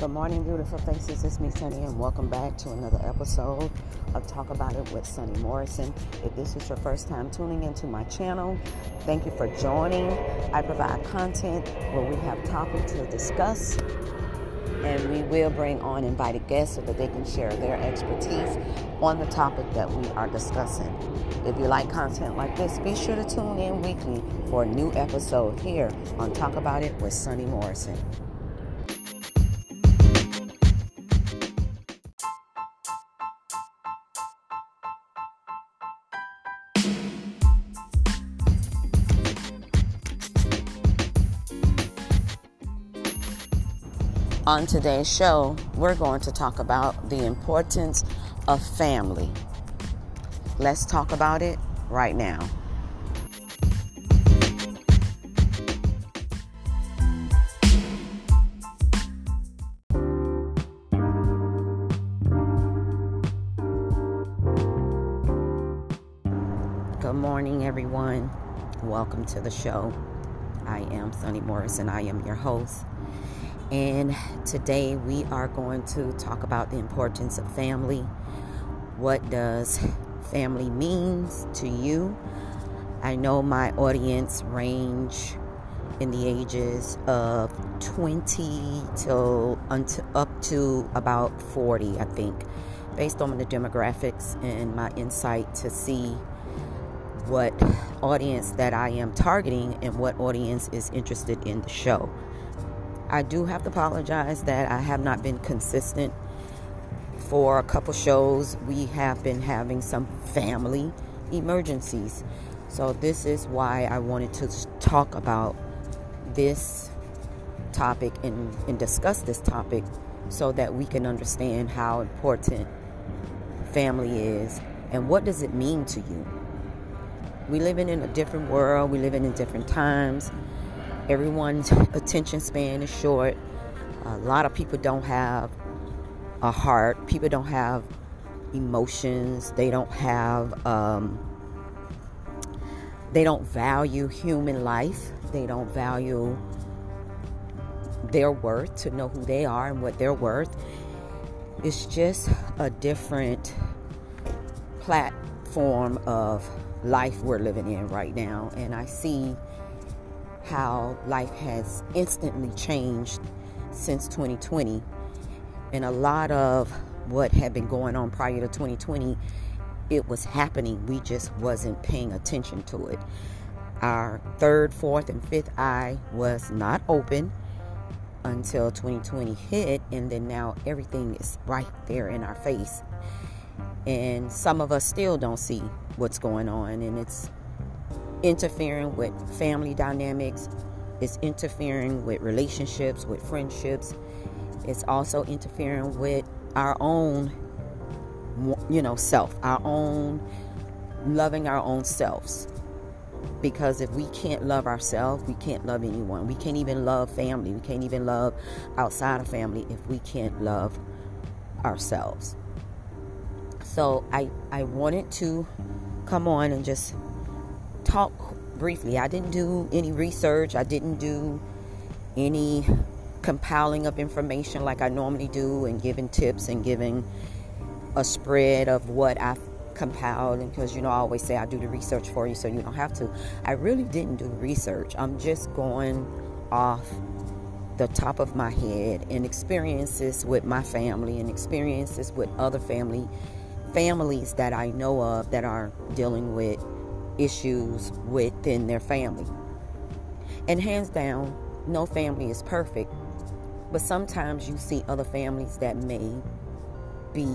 Good morning, beautiful faces. It's me, Sunny, and welcome back to another episode of Talk About It with Sunny Morrison. If this is your first time tuning into my channel, thank you for joining. I provide content where we have topics to discuss, and we will bring on invited guests so that they can share their expertise on the topic that we are discussing. If you like content like this, be sure to tune in weekly for a new episode here on Talk About It with Sunny Morrison. On today's show, we're going to talk about the importance of family. Let's talk about it right now. Good morning, everyone. Welcome to the show. I am Sunny and I am your host. And today we are going to talk about the importance of family. What does family means to you? I know my audience range in the ages of 20 till up to about 40, I think, based on the demographics and my insight to see what audience that I am targeting and what audience is interested in the show. I do have to apologize that I have not been consistent for a couple shows. We have been having some family emergencies. So, this is why I wanted to talk about this topic and, and discuss this topic so that we can understand how important family is and what does it mean to you we living in a different world. We living in different times. Everyone's attention span is short. A lot of people don't have a heart. People don't have emotions. They don't have. Um, they don't value human life. They don't value their worth to know who they are and what they're worth. It's just a different platform of life we're living in right now. And I see how life has instantly changed since 2020. And a lot of what had been going on prior to 2020, it was happening. We just wasn't paying attention to it. Our third, fourth, and fifth eye was not open until 2020 hit, and then now everything is right there in our face. And some of us still don't see what's going on, and it's interfering with family dynamics, it's interfering with relationships, with friendships, it's also interfering with our own, you know, self, our own loving our own selves. Because if we can't love ourselves, we can't love anyone. We can't even love family. We can't even love outside of family if we can't love ourselves. So I, I wanted to come on and just talk briefly. I didn't do any research, I didn't do any compiling of information like I normally do and giving tips and giving a spread of what I've compiled. Because you know, I always say I do the research for you so you don't have to. I really didn't do research, I'm just going off the top of my head and experiences with my family and experiences with other family families that I know of that are dealing with issues within their family. And hands down, no family is perfect, but sometimes you see other families that may be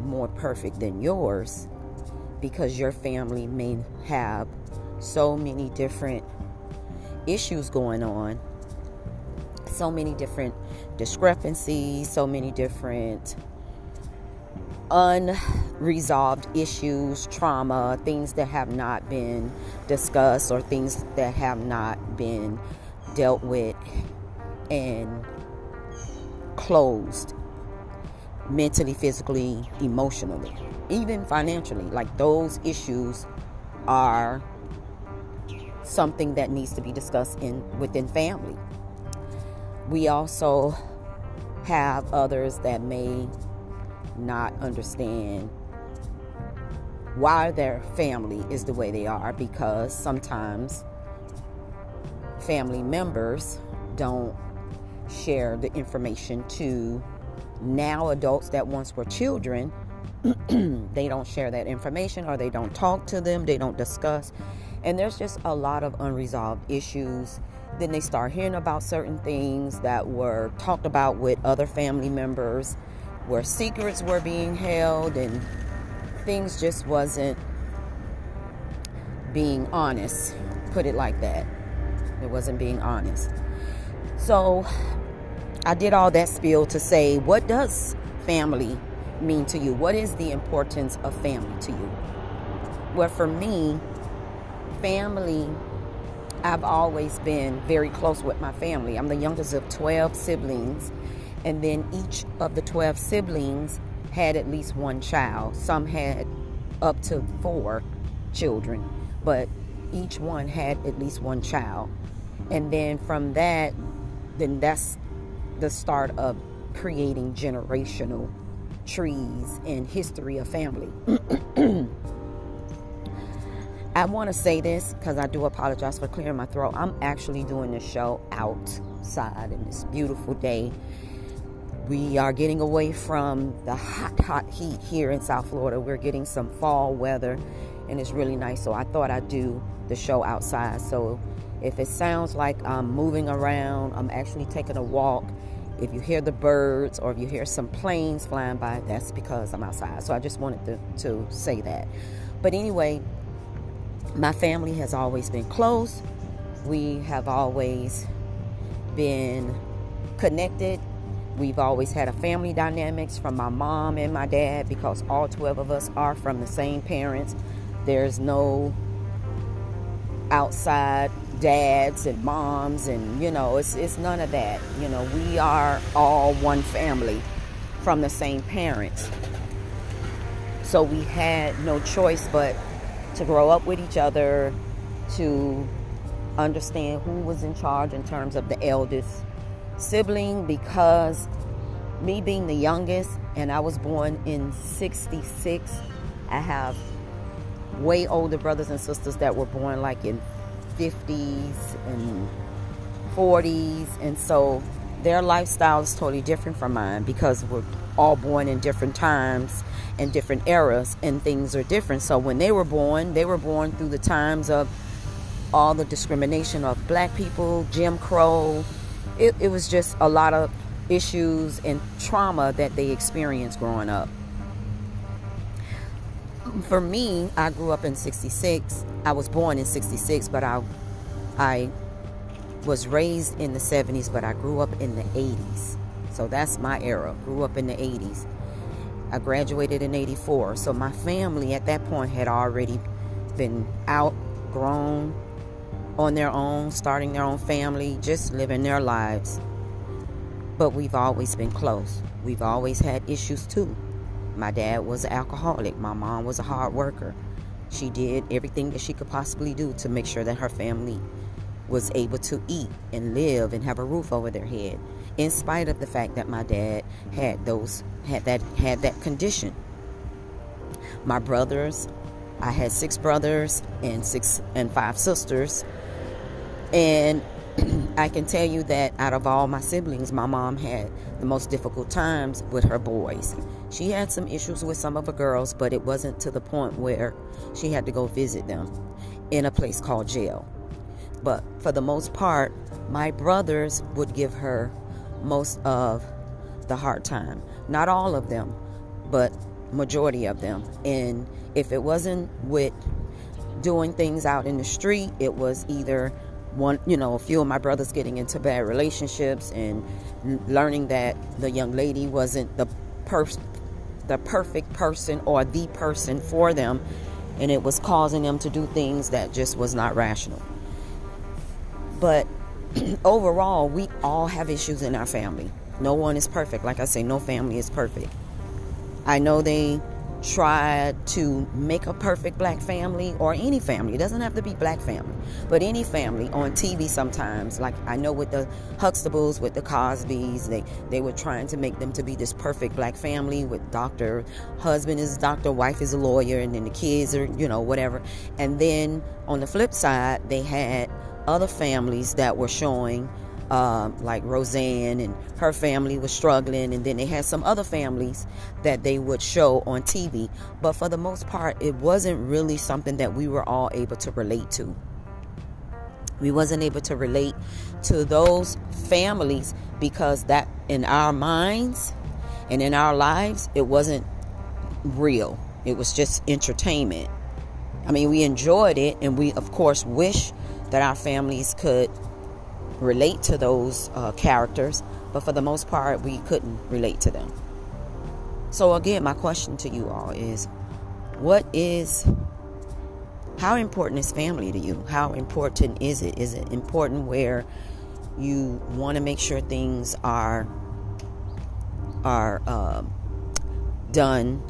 more perfect than yours because your family may have so many different issues going on, so many different discrepancies, so many different unresolved issues, trauma, things that have not been discussed or things that have not been dealt with and closed mentally, physically, emotionally, even financially. Like those issues are something that needs to be discussed in within family. We also have others that may not understand why their family is the way they are because sometimes family members don't share the information to now adults that once were children. they don't share that information or they don't talk to them, they don't discuss. And there's just a lot of unresolved issues. Then they start hearing about certain things that were talked about with other family members, where secrets were being held and things just wasn't being honest. Put it like that. It wasn't being honest. So I did all that spiel to say, what does family mean to you? What is the importance of family to you? Well, for me, family, I've always been very close with my family. I'm the youngest of 12 siblings, and then each of the 12 siblings had at least one child. Some had up to four children, but each one had at least one child. And then from that, then that's the start of creating generational trees and history of family. I want to say this because I do apologize for clearing my throat. I'm actually doing this show outside in this beautiful day. We are getting away from the hot, hot heat here in South Florida. We're getting some fall weather and it's really nice. So I thought I'd do the show outside. So if it sounds like I'm moving around, I'm actually taking a walk. If you hear the birds or if you hear some planes flying by, that's because I'm outside. So I just wanted to, to say that. But anyway, my family has always been close. We have always been connected. We've always had a family dynamics from my mom and my dad because all 12 of us are from the same parents. There's no outside dads and moms and you know it's it's none of that you know we are all one family from the same parents so we had no choice but to grow up with each other to understand who was in charge in terms of the eldest sibling because me being the youngest and I was born in 66 I have way older brothers and sisters that were born like in 50s and 40s and so their lifestyle is totally different from mine because we're all born in different times and different eras and things are different. So when they were born they were born through the times of all the discrimination of black people jim crow it, it was just a lot of issues and trauma that they experienced growing up for me, I grew up in 66. I was born in 66, but I I was raised in the 70s, but I grew up in the 80s. So that's my era. Grew up in the 80s. I graduated in 84. So my family at that point had already been outgrown on their own, starting their own family, just living their lives. But we've always been close. We've always had issues too. My dad was an alcoholic. My mom was a hard worker. She did everything that she could possibly do to make sure that her family was able to eat and live and have a roof over their head in spite of the fact that my dad had those had that had that condition my brothers i had six brothers and six and five sisters and I can tell you that out of all my siblings, my mom had the most difficult times with her boys. She had some issues with some of her girls, but it wasn't to the point where she had to go visit them in a place called jail. But for the most part, my brothers would give her most of the hard time. Not all of them, but majority of them. And if it wasn't with doing things out in the street, it was either one, you know, a few of my brothers getting into bad relationships and learning that the young lady wasn't the person, the perfect person or the person for them, and it was causing them to do things that just was not rational. But overall, we all have issues in our family. No one is perfect. Like I say, no family is perfect. I know they try to make a perfect black family or any family. It doesn't have to be black family, but any family on TV sometimes. Like I know with the Huxtables, with the Cosbys, they they were trying to make them to be this perfect black family with doctor, husband is doctor, wife is a lawyer, and then the kids are you know whatever. And then on the flip side, they had other families that were showing um, like Roseanne and her family was struggling, and then they had some other families that they would show on TV. But for the most part, it wasn't really something that we were all able to relate to. We wasn't able to relate to those families because that in our minds and in our lives, it wasn't real. It was just entertainment. I mean, we enjoyed it, and we, of course, wish that our families could relate to those uh, characters, but for the most part, we couldn't relate to them. So, again, my question to you all is what is, how important is family to you? How important is it? Is it important where you want to make sure things are, are uh, done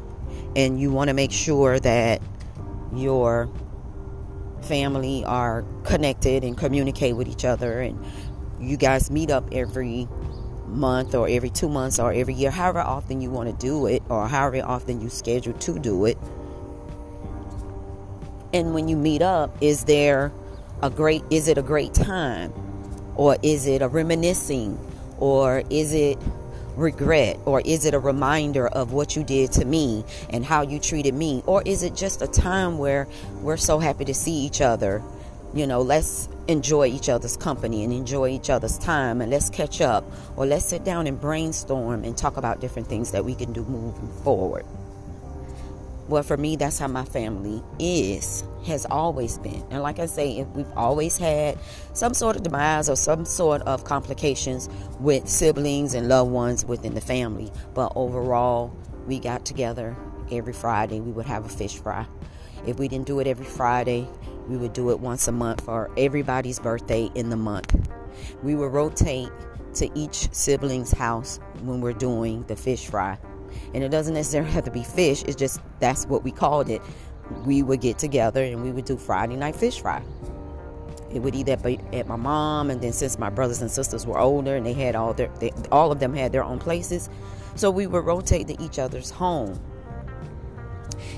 and you want to make sure that your family are connected and communicate with each other and you guys meet up every month or every two months or every year however often you want to do it or however often you schedule to do it. And when you meet up is there a great is it a great time? Or is it a reminiscing? Or is it regret? Or is it a reminder of what you did to me and how you treated me? Or is it just a time where we're so happy to see each other? You know, let's enjoy each other's company and enjoy each other's time and let's catch up or let's sit down and brainstorm and talk about different things that we can do moving forward. Well, for me, that's how my family is, has always been. And like I say, we've always had some sort of demise or some sort of complications with siblings and loved ones within the family. But overall, we got together every Friday. We would have a fish fry. If we didn't do it every Friday, we would do it once a month for everybody's birthday in the month. We would rotate to each sibling's house when we're doing the fish fry and it doesn't necessarily have to be fish, it's just that's what we called it. We would get together and we would do Friday night fish fry. It would either be at my mom, and then since my brothers and sisters were older and they had all their, they, all of them had their own places, so we would rotate to each other's home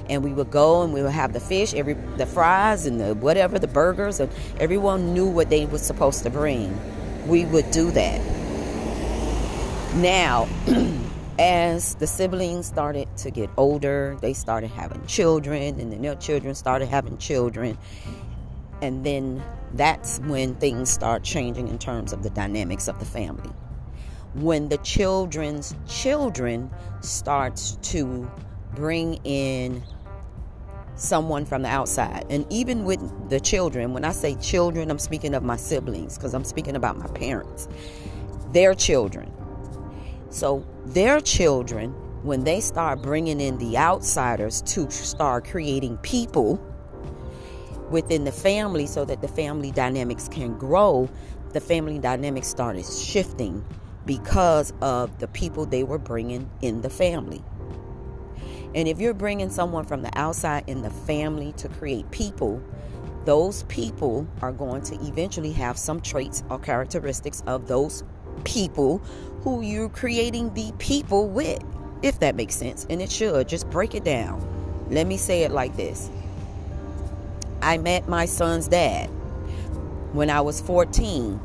and we would go and we would have the fish, every the fries and the whatever, the burgers, and everyone knew what they were supposed to bring. We would do that. Now, as the siblings started to get older, they started having children, and then their children started having children. And then that's when things start changing in terms of the dynamics of the family. When the children's children starts to bring in someone from the outside. And even with the children, when I say children, I'm speaking of my siblings because I'm speaking about my parents. Their children so their children, when they start bringing in the outsiders to start creating people within the family so that the family dynamics can grow, the family dynamics started shifting because of the people they were bringing in the family. And if you're bringing someone from the outside in the family to create people, those people are going to eventually have some traits or characteristics of those people who you're creating the people with, if that makes sense. And it should. Just break it down. Let me say it like this I met my son's dad when I was 14.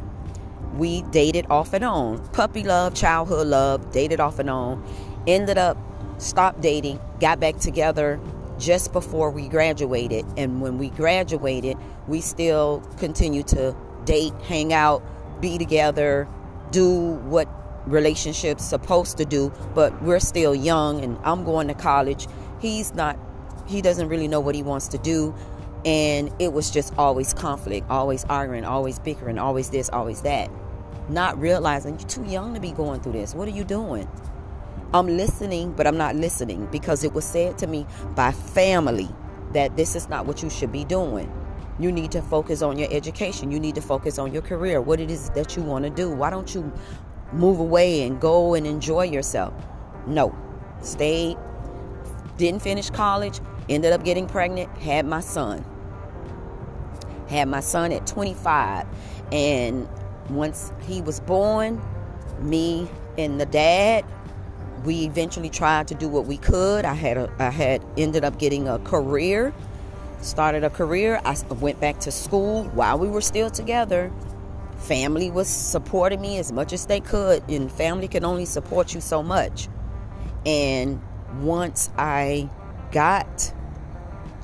We dated off and on. Puppy love, childhood love, dated off and on. Ended up, stopped dating, got back together just before we graduated. And when we graduated, we still continued to date, hang out, be together, do what relationships supposed to do but we're still young and i'm going to college. He's not he doesn't really know what he wants to do. And it was just always conflict always arguing always bickering always this always that. Not realizing you're too young to be going through this. What are you doing? I'm listening but i'm not listening because it was said to me by family that this is not what you should be doing you need to focus on your education. You need to focus on your career, what it is that you want to do. Why don't you move away and go and enjoy yourself? No. stayed, didn't finish college, ended up getting pregnant, had my son. Had my son at 25. And once he was born, me and the dad, we eventually tried to do what we could. I had a, I had ended up getting a career, started a career. I went back to school while we were still together. Family was supporting me as much as they could, and family can only support you so much. And once I got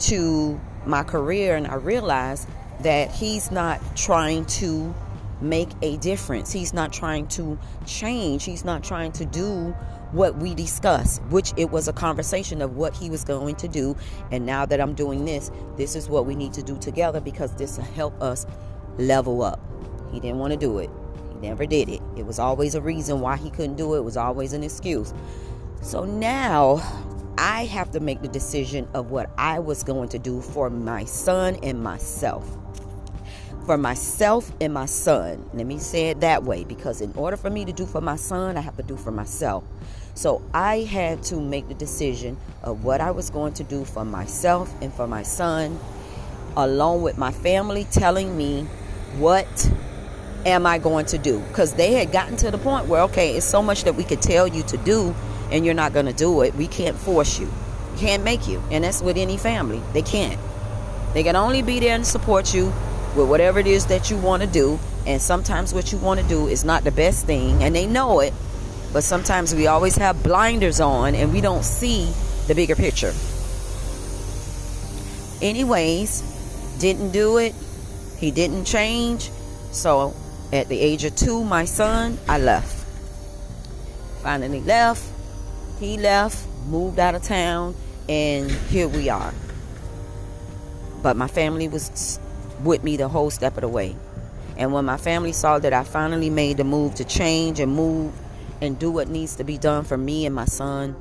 to my career and I realized that he's not trying to make a difference. He's not trying to change. He's not trying to do what we discussed, which it was a conversation of what he was going to do. And now that I'm doing this, this is what we need to do together because this will help us level up. He didn't want to do it. He never did it. It was always a reason why he couldn't do it. It was always an excuse. So now I have to make the decision of what I was going to do for my son and myself. For myself and my son. Let me say it that way because in order for me to do for my son, I have to do for myself. So I had to make the decision of what I was going to do for myself and for my son, along with my family telling me what am I going to do? Because they had gotten to the point where, okay, it's so much that we could tell you to do and you're not going to do it. We can't force you. Can't make you. And that's with any family. They can't. They can only be there and support you with whatever it is that you want to do. And sometimes what you want to do is not the best thing, and they know it. But sometimes we always have blinders on and we don't see the bigger picture. Anyways, didn't do it. He didn't change. So at the age of two, my son, I left. Finally left he left, moved out of town, and here we are. But my family was with me the whole step of the way. And when my family saw that I finally made the move to change and move and do what needs to be done for me and my son,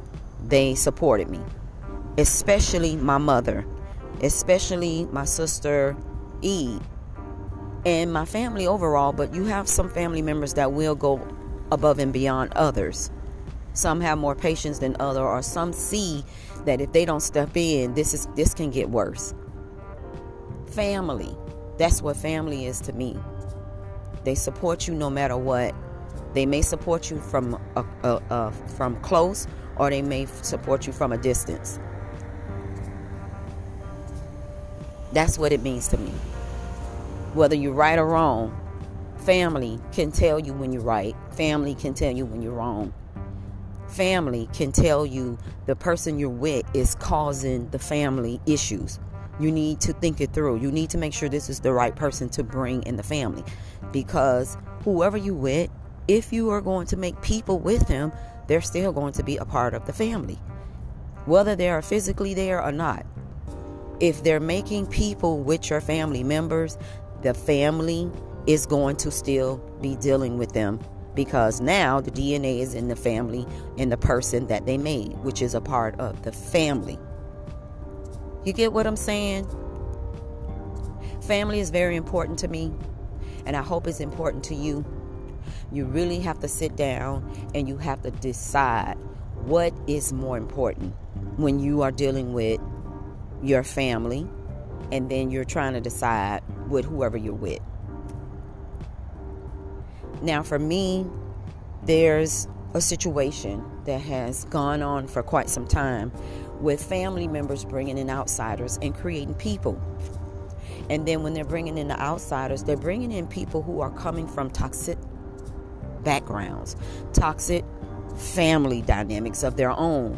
they supported me. Especially my mother, especially my sister E, and my family overall. But you have some family members that will go above and beyond others. Some have more patience than other, or some see that if they don't step in, this is this can get worse. Family. That's what family is to me. They support you no matter what. They may support you from a, a, a, from close, or they may support you from a distance. That's what it means to me. Whether you're right or wrong, family can tell you when you're right. Family can tell you when you're wrong family can tell you the person you're with is causing the family issues. You need to think it through. You need to make sure this is the right person to bring in the family because whoever you with, if you are going to make people with them, they're still going to be a part of the family, whether they are physically there or not. If they're making people with your family members, the family is going to still be dealing with them because now the DNA is in the family in the person that they made, which is a part of the family. You get what I'm saying? Family is very important to me, and I hope it's important to you. You really have to sit down and you have to decide what is more important when you are dealing with your family and then you're trying to decide with whoever you're with. Now, for me, there's a situation that has gone on for quite some time with family members bringing in outsiders and creating people. And then when they're bringing in the outsiders, they're bringing in people who are coming from toxic backgrounds, toxic family dynamics of their own.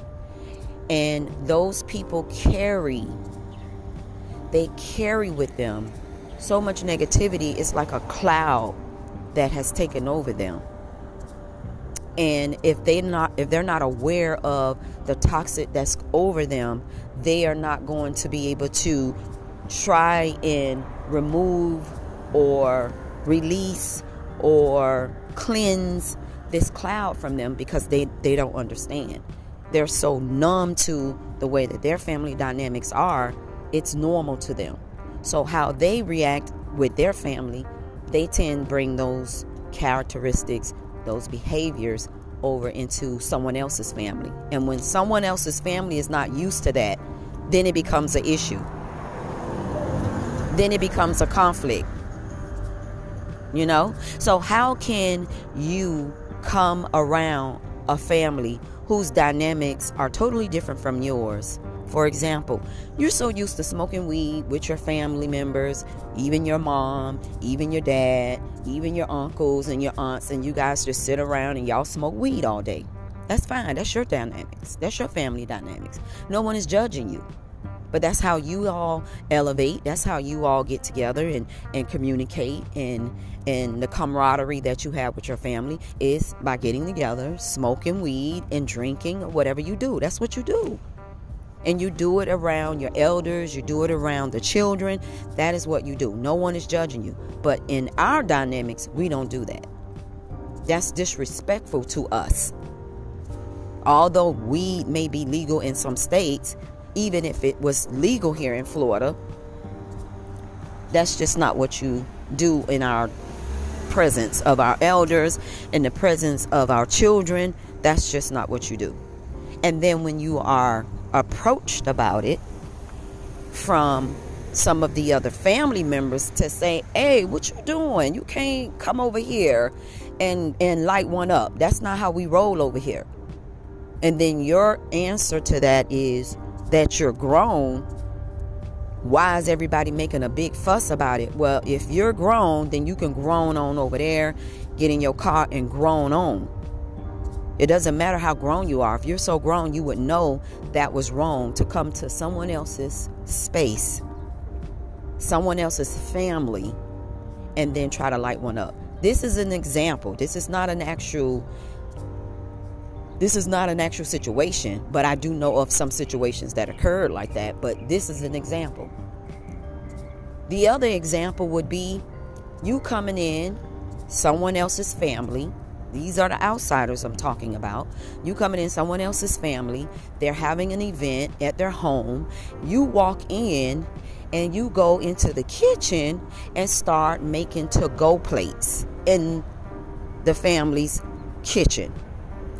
And those people carry, they carry with them so much negativity, it's like a cloud that has taken over them and if they not if they're not aware of the toxic that's over them they are not going to be able to try and remove or release or cleanse this cloud from them because they they don't understand they're so numb to the way that their family dynamics are it's normal to them so how they react with their family they tend to bring those characteristics, those behaviors over into someone else's family. And when someone else's family is not used to that, then it becomes an issue. Then it becomes a conflict. You know? So, how can you come around a family whose dynamics are totally different from yours? For example, you're so used to smoking weed with your family members, even your mom, even your dad, even your uncles and your aunts, and you guys just sit around and y'all smoke weed all day. That's fine. That's your dynamics. That's your family dynamics. No one is judging you. But that's how you all elevate. That's how you all get together and, and communicate and and the camaraderie that you have with your family is by getting together, smoking weed and drinking whatever you do. That's what you do and you do it around your elders, you do it around the children. That is what you do. No one is judging you. But in our dynamics, we don't do that. That's disrespectful to us. Although weed may be legal in some states, even if it was legal here in Florida, that's just not what you do in our presence of our elders, in the presence of our children. That's just not what you do. And then when you are approached about it from some of the other family members to say, "Hey, what you doing? You can't come over here and and light one up. That's not how we roll over here." And then your answer to that is that you're grown. Why is everybody making a big fuss about it? Well, if you're grown, then you can groan on over there, get in your car and groan on. It doesn't matter how grown you are. If you're so grown, you would know that was wrong to come to someone else's space, someone else's family, and then try to light one up. This is an example. This is not an actual this is not an actual situation, but I do know of some situations that occurred like that, but this is an example. The other example would be you coming in someone else's family these are the outsiders I'm talking about. You coming in someone else's family, they're having an event at their home. You walk in and you go into the kitchen and start making to go plates in the family's kitchen.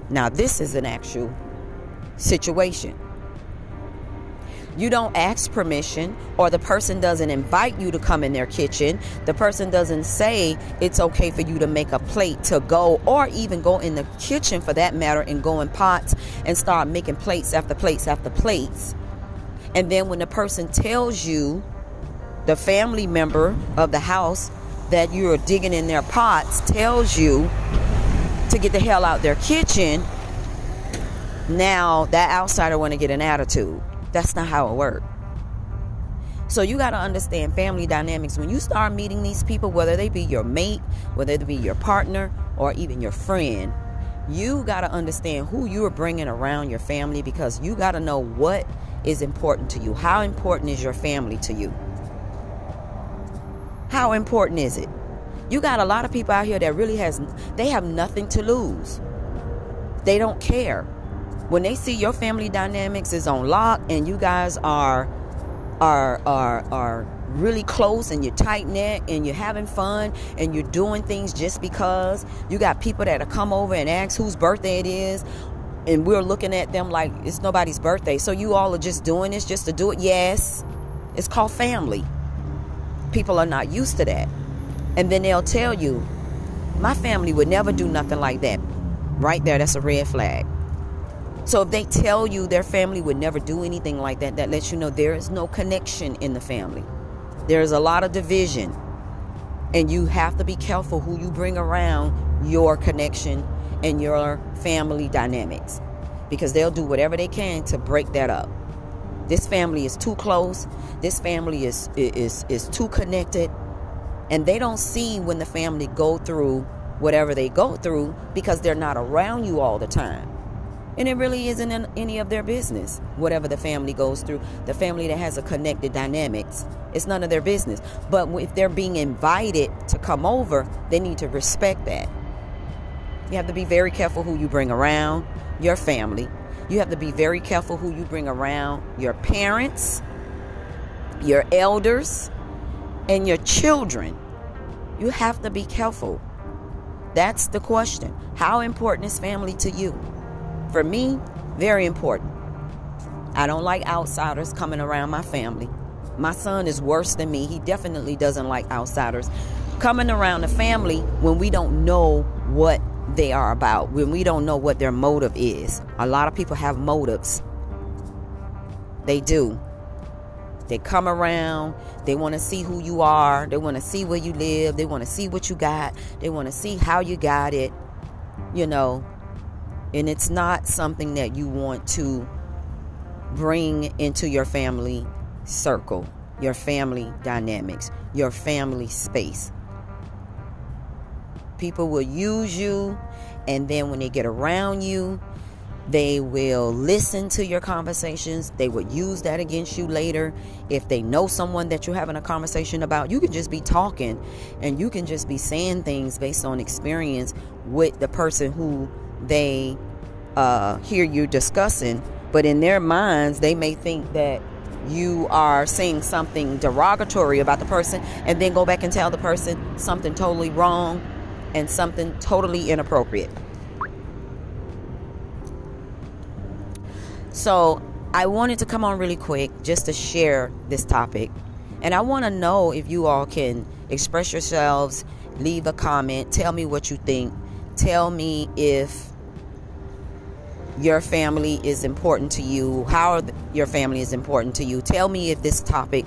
Now, this is an actual situation you don't ask permission or the person doesn't invite you to come in their kitchen, the person doesn't say it's okay for you to make a plate to go or even go in the kitchen for that matter and go in pots and start making plates after plates after plates. And then when the person tells you, the family member of the house that you're digging in their pots tells you to get the hell out their kitchen, now that outsider want to get an attitude. That's not how it works. So you got to understand family dynamics. When you start meeting these people, whether they be your mate, whether they be your partner, or even your friend, you got to understand who you are bringing around your family because you got to know what is important to you. How important is your family to you? How important is it? You got a lot of people out here that really has they have nothing to lose. They don't care. When they see your family dynamics is on lock and you guys are are are are really close and you're tight knit and you're having fun and you're doing things just because you got people that are come over and ask whose birthday it is and we're looking at them like it's nobody's birthday. So you all are just doing this just to do it? Yes. It's called family. People are not used to that and then they'll tell you my family would never do nothing like that right there that's a red flag so if they tell you their family would never do anything like that, that lets you know there is no connection in the family. There is a lot of division. And you have to be careful who you bring around your connection and your family dynamics because they'll do whatever they can to break that up. This family is too close. This family is is is too connected. And they don't see when the family go through whatever they go through because they're not around you all the time. And it really isn't any of their business, whatever the family goes through. The family that has a connected dynamics, it's none of their business. But if they're being invited to come over, they need to respect that. You have to be very careful who you bring around your family. You have to be very careful who you bring around your parents, your elders, and your children. You have to be careful That's the question. How important is family to you? For me, very important. I don't like outsiders coming around my family. My son is worse than me. He definitely doesn't like outsiders coming around the family when we don't know what they are about, when we don't know what their motive is. A lot of people have motives. They do. They come around, they want to see who you are, they want to see where you live, they want to see what you got, they want to see how you got it, you know. And it's not something that you want to bring into your family circle, your family dynamics, your family space. People will use you, and then when they get around you, they will listen to your conversations. They would use that against you later. If they know someone that you're having a conversation about, you can just be talking and you can just be saying things based on experience with the person who they uh, hear you discussing. But in their minds, they may think that you are saying something derogatory about the person and then go back and tell the person something totally wrong and something totally inappropriate. So I wanted to come on really quick just to share this topic. And I want to know if you all can express yourselves, leave a comment, tell me what you think. Tell me if your family is important to you, how your family is important to you. Tell me if this topic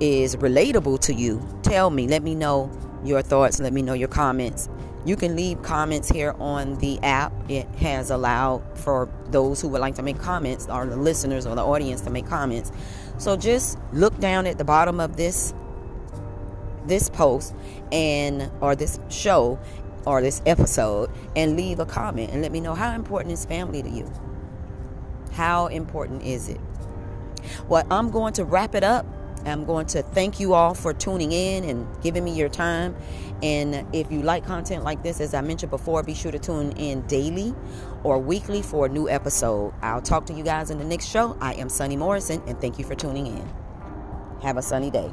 is relatable to you. Tell me, let me know your thoughts, let me know your comments. You can leave comments here on the app. It has allowed for those who would like to make comments, or the listeners or the audience to make comments. So just look down at the bottom of this this post and or this show or this episode and leave a comment and let me know how important is family to you. How important is it? Well, I'm going to wrap it up I'm going to thank you all for tuning in and giving me your time. And if you like content like this, as I mentioned before, be sure to tune in daily or weekly for a new episode. I'll talk to you guys in the next show. I am Sunny Morrison, and thank you for tuning in. Have a sunny day.